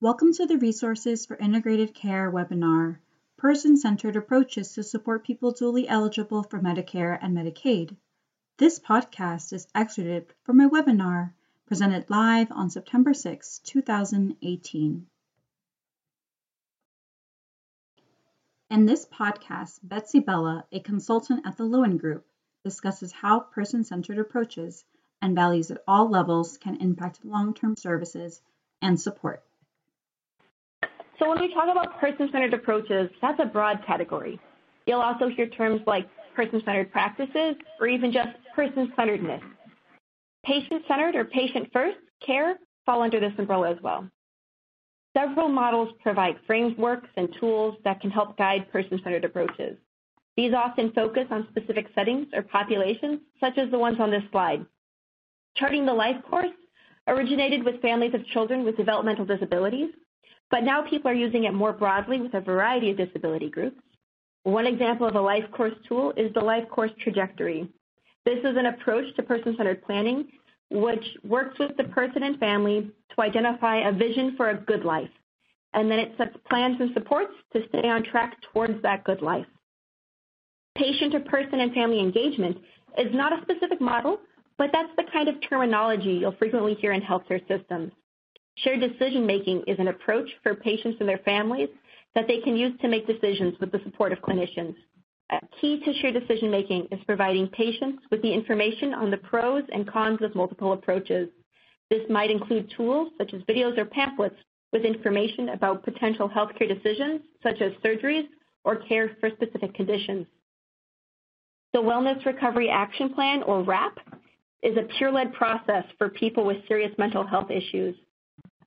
Welcome to the Resources for Integrated Care webinar, Person-Centered Approaches to Support People Dually Eligible for Medicare and Medicaid. This podcast is excerpted from a webinar presented live on September 6, 2018. In this podcast, Betsy Bella, a consultant at the Lewin Group, discusses how person-centered approaches and values at all levels can impact long-term services and support. So when we talk about person-centered approaches, that's a broad category. You'll also hear terms like person-centered practices or even just person-centeredness. Patient-centered or patient-first care fall under this umbrella as well. Several models provide frameworks and tools that can help guide person-centered approaches. These often focus on specific settings or populations, such as the ones on this slide. Charting the Life course originated with families of children with developmental disabilities but now people are using it more broadly with a variety of disability groups. One example of a life course tool is the life course trajectory. This is an approach to person-centered planning which works with the person and family to identify a vision for a good life. And then it sets plans and supports to stay on track towards that good life. Patient or person and family engagement is not a specific model, but that's the kind of terminology you'll frequently hear in healthcare systems. Shared decision making is an approach for patients and their families that they can use to make decisions with the support of clinicians. A key to shared decision making is providing patients with the information on the pros and cons of multiple approaches. This might include tools such as videos or pamphlets with information about potential healthcare decisions such as surgeries or care for specific conditions. The Wellness Recovery Action Plan, or WRAP, is a peer-led process for people with serious mental health issues.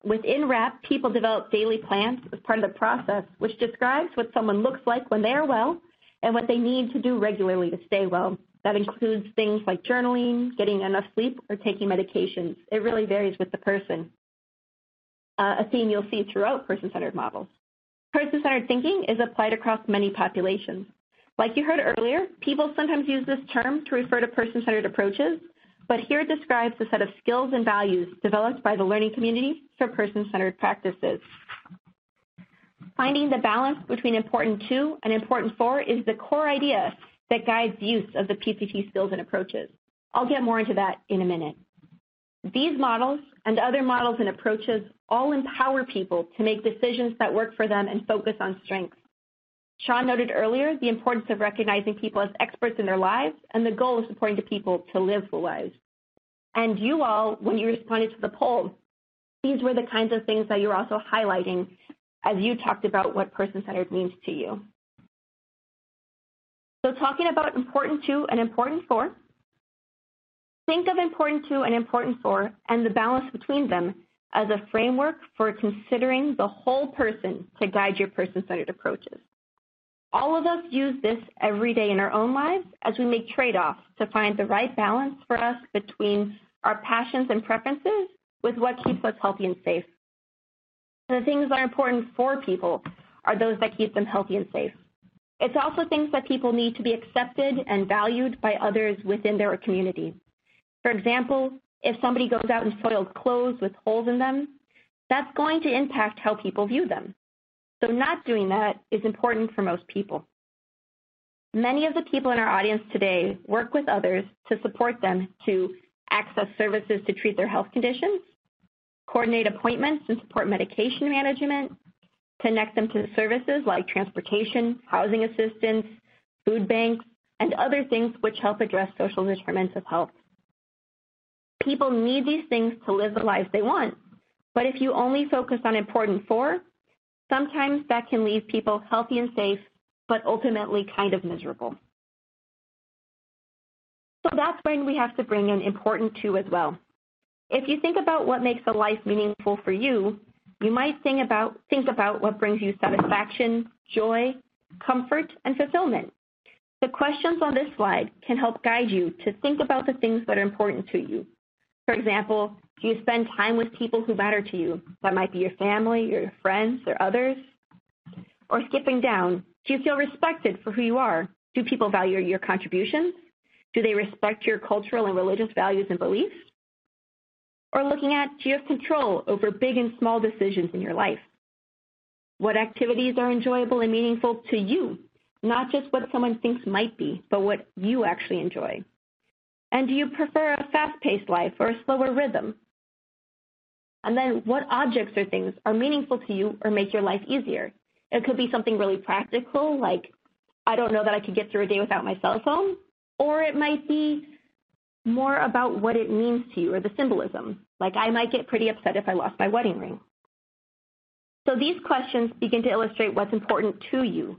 Within WRAP, people develop daily plans as part of the process, which describes what someone looks like when they are well and what they need to do regularly to stay well. That includes things like journaling, getting enough sleep, or taking medications. It really varies with the person. Uh, a theme you'll see throughout person-centered models. Person-centered thinking is applied across many populations. Like you heard earlier, people sometimes use this term to refer to person-centered approaches, but here describes a set of skills and values developed by the learning community for person-centered practices. Finding the balance between important to and important for is the core idea that guides use of the PCT skills and approaches. I'll get more into that in a minute. These models and other models and approaches all empower people to make decisions that work for them and focus on strengths. Sean noted earlier the importance of recognizing people as experts in their lives and the goal of supporting the people to live full lives. And you all, when you responded to the poll, these were the kinds of things that you're also highlighting as you talked about what person-centered means to you. So talking about important to and important for, think of important to and important for and the balance between them as a framework for considering the whole person to guide your person-centered approaches. All of us use this every day in our own lives as we make trade-offs to find the right balance for us between our passions and preferences with what keeps us healthy and safe. The things that are important for people are those that keep them healthy and safe. It's also things that people need to be accepted and valued by others within their community. For example, if somebody goes out in soiled clothes with holes in them, that's going to impact how people view them. So not doing that is important for most people. Many of the people in our audience today work with others to support them to access services to treat their health conditions, coordinate appointments and support medication management, connect them to services like transportation, housing assistance, food banks, and other things which help address social determinants of health. People need these things to live the lives they want, but if you only focus on important for, sometimes that can leave people healthy and safe, but ultimately kind of miserable. So that's when we have to bring in important to as well. If you think about what makes a life meaningful for you, you might think about, think about what brings you satisfaction, joy, comfort, and fulfillment. The questions on this slide can help guide you to think about the things that are important to you. For example, do you spend time with people who matter to you? That might be your family, your friends, or others. Or skipping down, do you feel respected for who you are? Do people value your contributions? Do they respect your cultural and religious values and beliefs? Or looking at do you have control over big and small decisions in your life? What activities are enjoyable and meaningful to you, not just what someone thinks might be, but what you actually enjoy? And do you prefer a fast-paced life or a slower rhythm? And then what objects or things are meaningful to you or make your life easier? It could be something really practical, like I don't know that I could get through a day without my cell phone, or it might be more about what it means to you or the symbolism. Like I might get pretty upset if I lost my wedding ring. So these questions begin to illustrate what's important to you.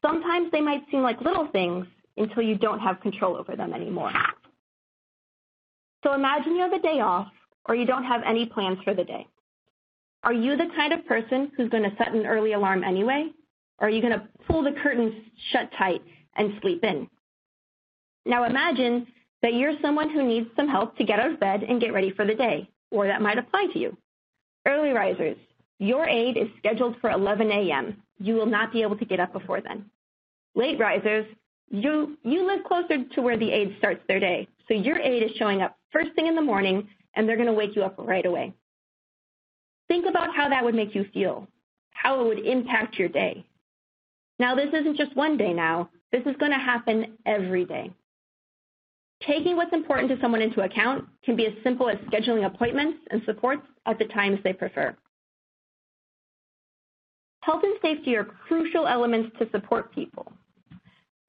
Sometimes they might seem like little things until you don't have control over them anymore. So imagine you have a day off or you don't have any plans for the day. Are you the kind of person who's going to set an early alarm anyway? Or are you going to pull the curtains shut tight and sleep in? Now imagine that you're someone who needs some help to get out of bed and get ready for the day, or that might apply to you. Early risers, your aid is scheduled for 11 a.m. You will not be able to get up before then. Late risers, you, you live closer to where the aid starts their day, so your aid is showing up first thing in the morning and they're going to wake you up right away. Think about how that would make you feel, how it would impact your day. Now, this isn't just one day now. This is going to happen every day. Taking what's important to someone into account can be as simple as scheduling appointments and supports at the times they prefer. Health and safety are crucial elements to support people.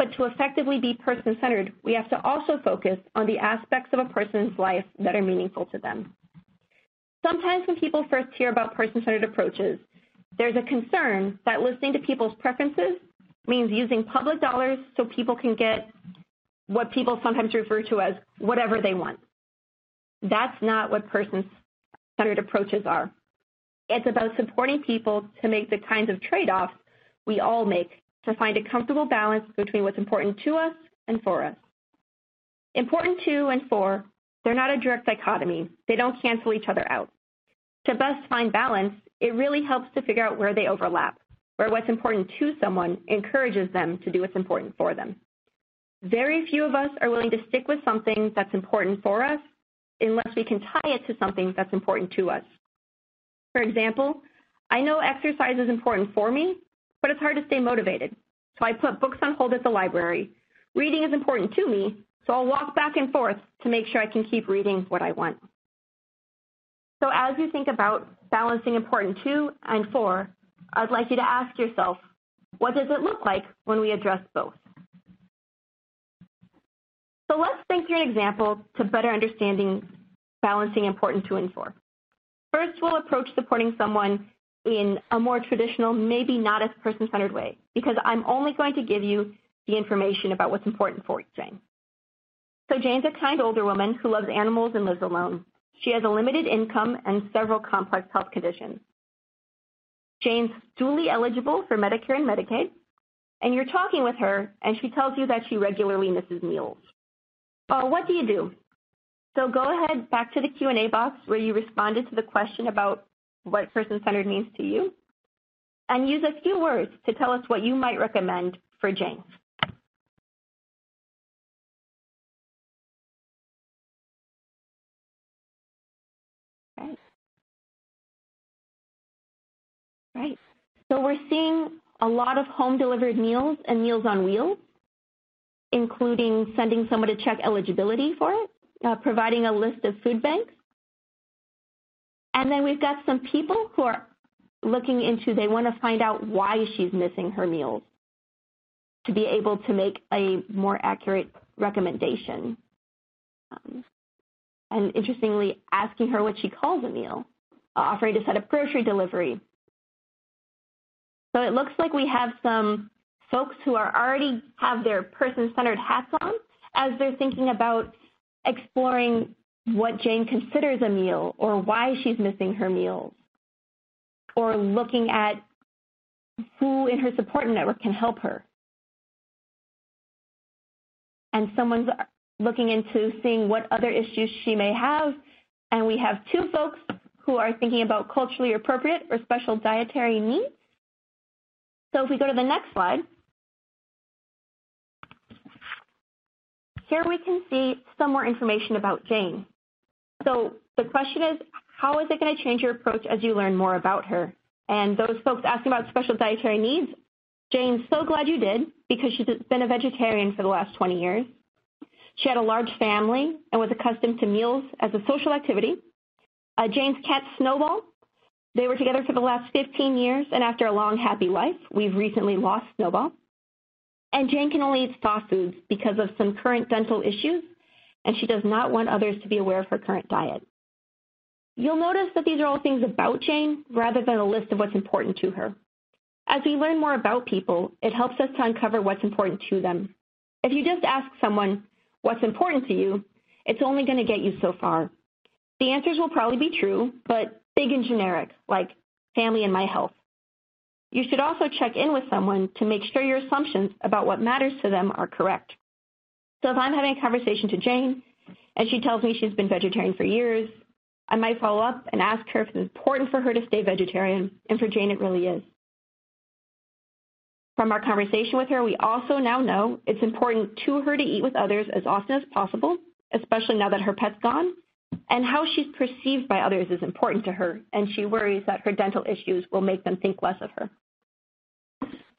But to effectively be person-centered, we have to also focus on the aspects of a person's life that are meaningful to them. Sometimes when people first hear about person-centered approaches, there's a concern that listening to people's preferences means using public dollars so people can get what people sometimes refer to as whatever they want. That's not what person-centered approaches are. It's about supporting people to make the kinds of trade-offs we all make to find a comfortable balance between what's important to us and for us. Important to and for, they're not a direct dichotomy. They don't cancel each other out. To best find balance, it really helps to figure out where they overlap, where what's important to someone encourages them to do what's important for them. Very few of us are willing to stick with something that's important for us unless we can tie it to something that's important to us. For example, I know exercise is important for me, but it's hard to stay motivated. So I put books on hold at the library. Reading is important to me, so I'll walk back and forth to make sure I can keep reading what I want. So as you think about balancing important to and for, I'd like you to ask yourself, what does it look like when we address both? So let's think through an example to better understanding balancing important to and for. First, we'll approach supporting someone in a more traditional, maybe not as person-centered way, because I'm only going to give you the information about what's important for Jane. So Jane's a kind older woman who loves animals and lives alone. She has a limited income and several complex health conditions. Jane's dually eligible for Medicare and Medicaid, and you're talking with her, and she tells you that she regularly misses meals. Well, what do you do? So go ahead back to the Q&A box where you responded to the question about what person-centered means to you, and use a few words to tell us what you might recommend for Jane. Right. Right. So we're seeing a lot of home delivered meals and meals on wheels, including sending someone to check eligibility for it, uh, providing a list of food banks, and then we've got some people who are looking into, they want to find out why she's missing her meals to be able to make a more accurate recommendation. Um, and interestingly, asking her what she calls a meal, offering to set up grocery delivery. So it looks like we have some folks who are already have their person-centered hats on as they're thinking about exploring what Jane considers a meal or why she's missing her meals, or looking at who in her support network can help her. And someone's looking into seeing what other issues she may have. And we have two folks who are thinking about culturally appropriate or special dietary needs. So if we go to the next slide, here we can see some more information about Jane. So the question is, how is it going to change your approach as you learn more about her? And those folks asking about special dietary needs, Jane's so glad you did because she's been a vegetarian for the last 20 years. She had a large family and was accustomed to meals as a social activity. Uh, Jane's cat Snowball, they were together for the last 15 years, and after a long, happy life, we've recently lost Snowball. And Jane can only eat soft foods because of some current dental issues, and she does not want others to be aware of her current diet. You'll notice that these are all things about Jane rather than a list of what's important to her. As we learn more about people, it helps us to uncover what's important to them. If you just ask someone what's important to you, it's only going to get you so far. The answers will probably be true, but big and generic, like family and my health. You should also check in with someone to make sure your assumptions about what matters to them are correct. So if I'm having a conversation to Jane and she tells me she's been vegetarian for years, I might follow up and ask her if it's important for her to stay vegetarian, and for Jane it really is. From our conversation with her, we also now know it's important to her to eat with others as often as possible, especially now that her pet's gone, and how she's perceived by others is important to her, and she worries that her dental issues will make them think less of her.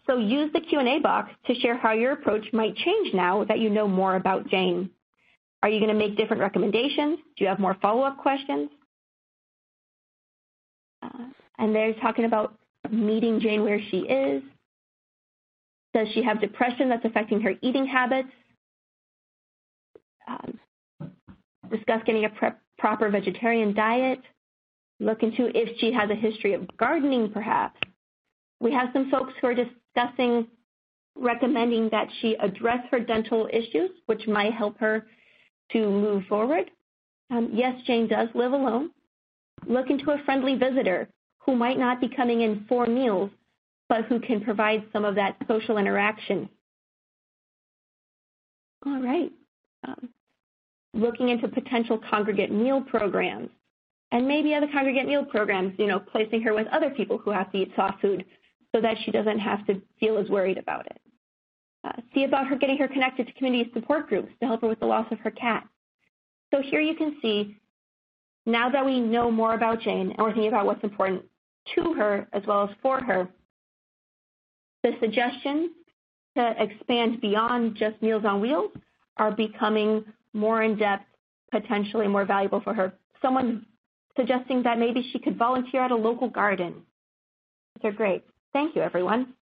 So use the Q&A box to share how your approach might change now that you know more about Jane. Are you going to make different recommendations? Do you have more follow-up questions? Uh, and they're talking about meeting Jane where she is. Does she have depression that's affecting her eating habits? Um, discuss getting a proper vegetarian diet. Look into if she has a history of gardening, perhaps. We have some folks who are discussing recommending that she address her dental issues, which might help her to move forward. Um, yes, Jane does live alone. Look into a friendly visitor who might not be coming in for meals, but who can provide some of that social interaction. All right. Um, looking into potential congregate meal programs and maybe other congregate meal programs, you know, placing her with other people who have to eat soft food so that she doesn't have to feel as worried about it. Uh, see about her getting her connected to community support groups to help her with the loss of her cat. So here you can see, now that we know more about Jane and we're thinking about what's important to her as well as for her, the suggestions to expand beyond just Meals on Wheels are becoming more in-depth, potentially more valuable for her. Someone suggesting that maybe she could volunteer at a local garden. They're great. Thank you, everyone.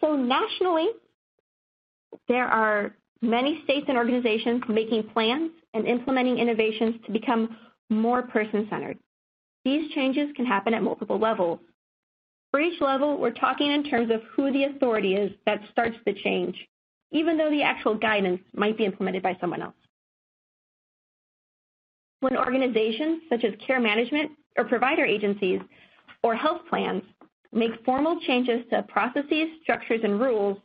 So nationally, there are many states and organizations making plans and implementing innovations to become more person-centered. These changes can happen at multiple levels. For each level, we're talking in terms of who the authority is that starts the change, even though the actual guidance might be implemented by someone else. When organizations such as care management or provider agencies or health plans make formal changes to processes, structures, and rules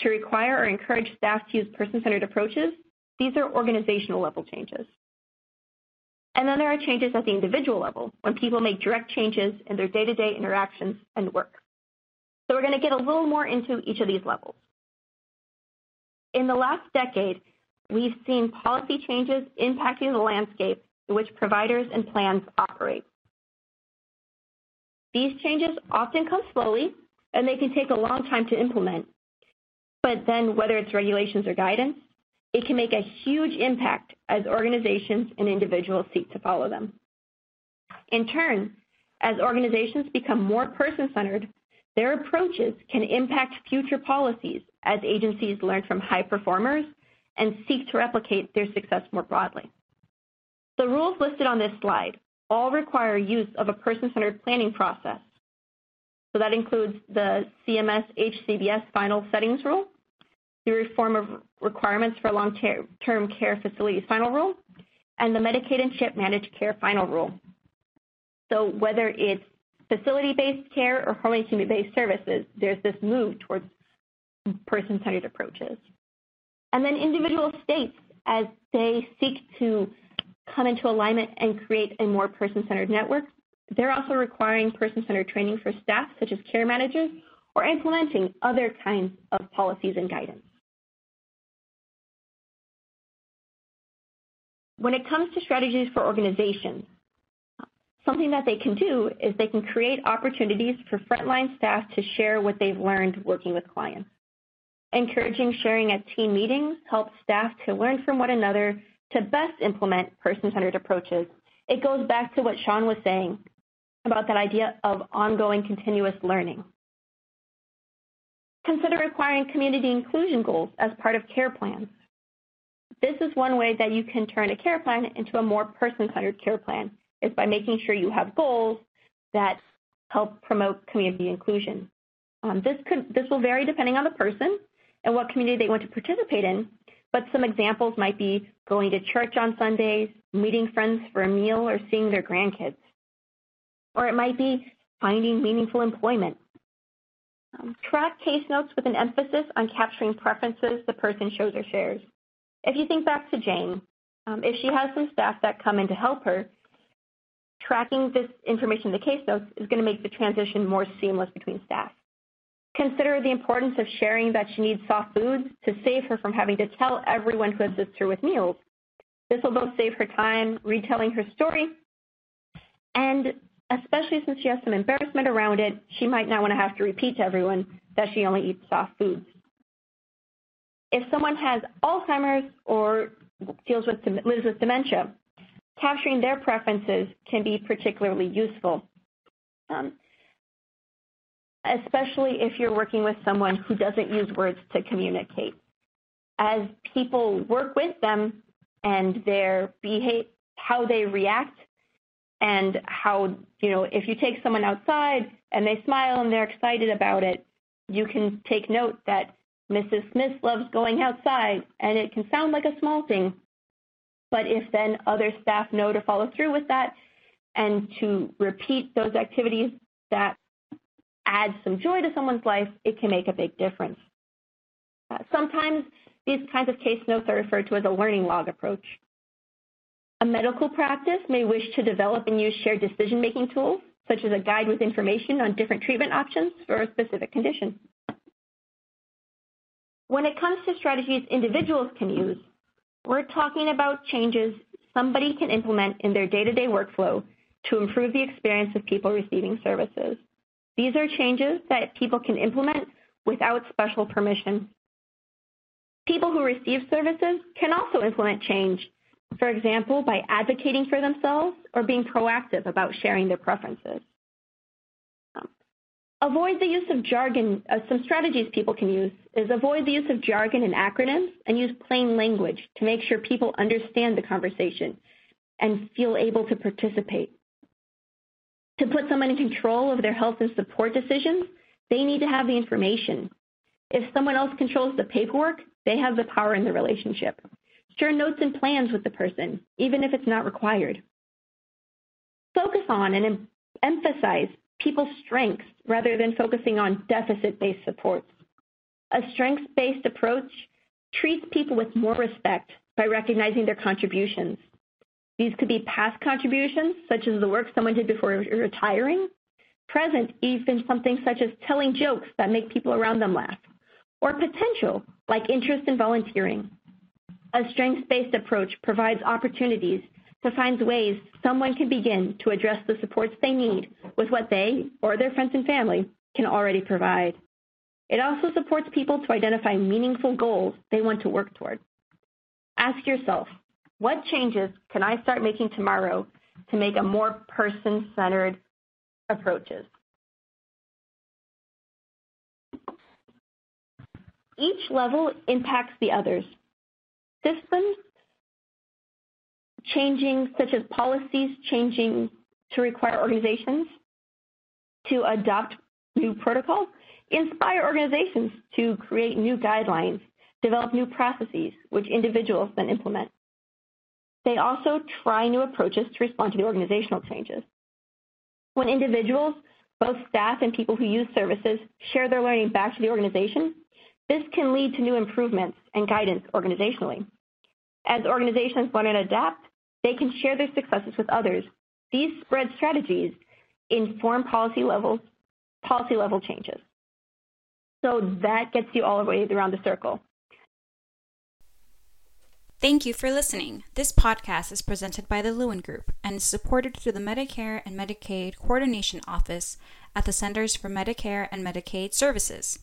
to require or encourage staff to use person-centered approaches, these are organizational level changes. And then there are changes at the individual level when people make direct changes in their day-to-day interactions and work. So we're going to get a little more into each of these levels. In the last decade, we've seen policy changes impacting the landscape in which providers and plans operate. These changes often come slowly, and they can take a long time to implement. But then, whether it's regulations or guidance, it can make a huge impact as organizations and individuals seek to follow them. In turn, as organizations become more person-centered, their approaches can impact future policies as agencies learn from high performers and seek to replicate their success more broadly. The rules listed on this slide all require use of a person-centered planning process. So that includes the CMS HCBS final settings rule, the reform of requirements for long-term care facilities final rule, and the Medicaid and CHIP managed care final rule. So whether it's facility-based care or home community-based services, there's this move towards person-centered approaches. And then individual states, as they seek to come into alignment and create a more person-centered network. They're also requiring person-centered training for staff, such as care managers, or implementing other kinds of policies and guidance. When it comes to strategies for organizations, something that they can do is they can create opportunities for frontline staff to share what they've learned working with clients. Encouraging sharing at team meetings helps staff to learn from one another to best implement person-centered approaches. It goes back to what Sean was saying about that idea of ongoing continuous learning. Consider requiring community inclusion goals as part of care plans. This is one way that you can turn a care plan into a more person-centered care plan, is by making sure you have goals that help promote community inclusion. Um, this, could, this will vary depending on the person and what community they want to participate in, but some examples might be going to church on Sundays, meeting friends for a meal, or seeing their grandkids. Or it might be finding meaningful employment. Um, track case notes with an emphasis on capturing preferences the person shows or shares. If you think back to Jane, um, if she has some staff that come in to help her, tracking this information in the case notes is going to make the transition more seamless between staff. Consider the importance of sharing that she needs soft foods to save her from having to tell everyone who assists her with meals. This will both save her time retelling her story, and especially since she has some embarrassment around it, she might not want to have to repeat to everyone that she only eats soft foods. If someone has Alzheimer's or deals with lives with dementia, capturing their preferences can be particularly useful, um, especially if you're working with someone who doesn't use words to communicate. As people work with them and their behave, how they react, and how, you know, if you take someone outside and they smile and they're excited about it, you can take note that Mrs. Smith loves going outside, and it can sound like a small thing. But if then other staff know to follow through with that and to repeat those activities that add some joy to someone's life, it can make a big difference. Uh, sometimes these kinds of case notes are referred to as a learning log approach. A medical practice may wish to develop and use shared decision-making tools, such as a guide with information on different treatment options for a specific condition. When it comes to strategies individuals can use, we're talking about changes somebody can implement in their day-to-day workflow to improve the experience of people receiving services. These are changes that people can implement without special permission. People who receive services can also implement change, for example, by advocating for themselves or being proactive about sharing their preferences. Avoid the use of jargon. Uh, some strategies people can use is avoid the use of jargon and acronyms and use plain language to make sure people understand the conversation and feel able to participate. To put someone in control of their health and support decisions, they need to have the information. If someone else controls the paperwork, they have the power in the relationship. Share notes and plans with the person, even if it's not required. Focus on and emphasize people's strengths rather than focusing on deficit-based supports. A strengths-based approach treats people with more respect by recognizing their contributions. These could be past contributions, such as the work someone did before retiring, present, even something such as telling jokes that make people around them laugh, or potential, like interest in volunteering. A strengths-based approach provides opportunities to find ways someone can begin to address the supports they need with what they or their friends and family can already provide. It also supports people to identify meaningful goals they want to work toward. Ask yourself, what changes can I start making tomorrow to make a more person-centered approaches? Each level impacts the others. Systems changing, such as policies changing to require organizations to adopt new protocols, inspire organizations to create new guidelines, develop new processes, which individuals then implement. They also try new approaches to respond to the organizational changes. When individuals, both staff and people who use services, share their learning back to the organization, this can lead to new improvements and guidance organizationally. As organizations learn and adapt, they can share their successes with others. These spread strategies inform policy levels, policy level changes. So that gets you all the way around the circle. Thank you for listening. This podcast is presented by the Lewin Group and is supported through the Medicare and Medicaid Coordination Office at the Centers for Medicare and Medicaid Services.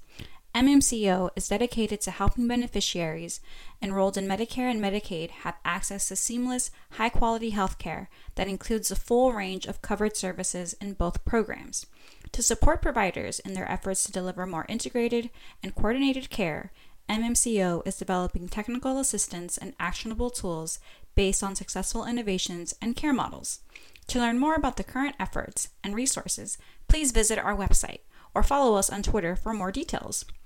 MMCO is dedicated to helping beneficiaries enrolled in Medicare and Medicaid have access to seamless, high quality health care that includes a full range of covered services in both programs. To support providers in their efforts to deliver more integrated and coordinated care, MMCO is developing technical assistance and actionable tools based on successful innovations and care models. To learn more about the current efforts and resources, please visit our website or follow us on Twitter for more details.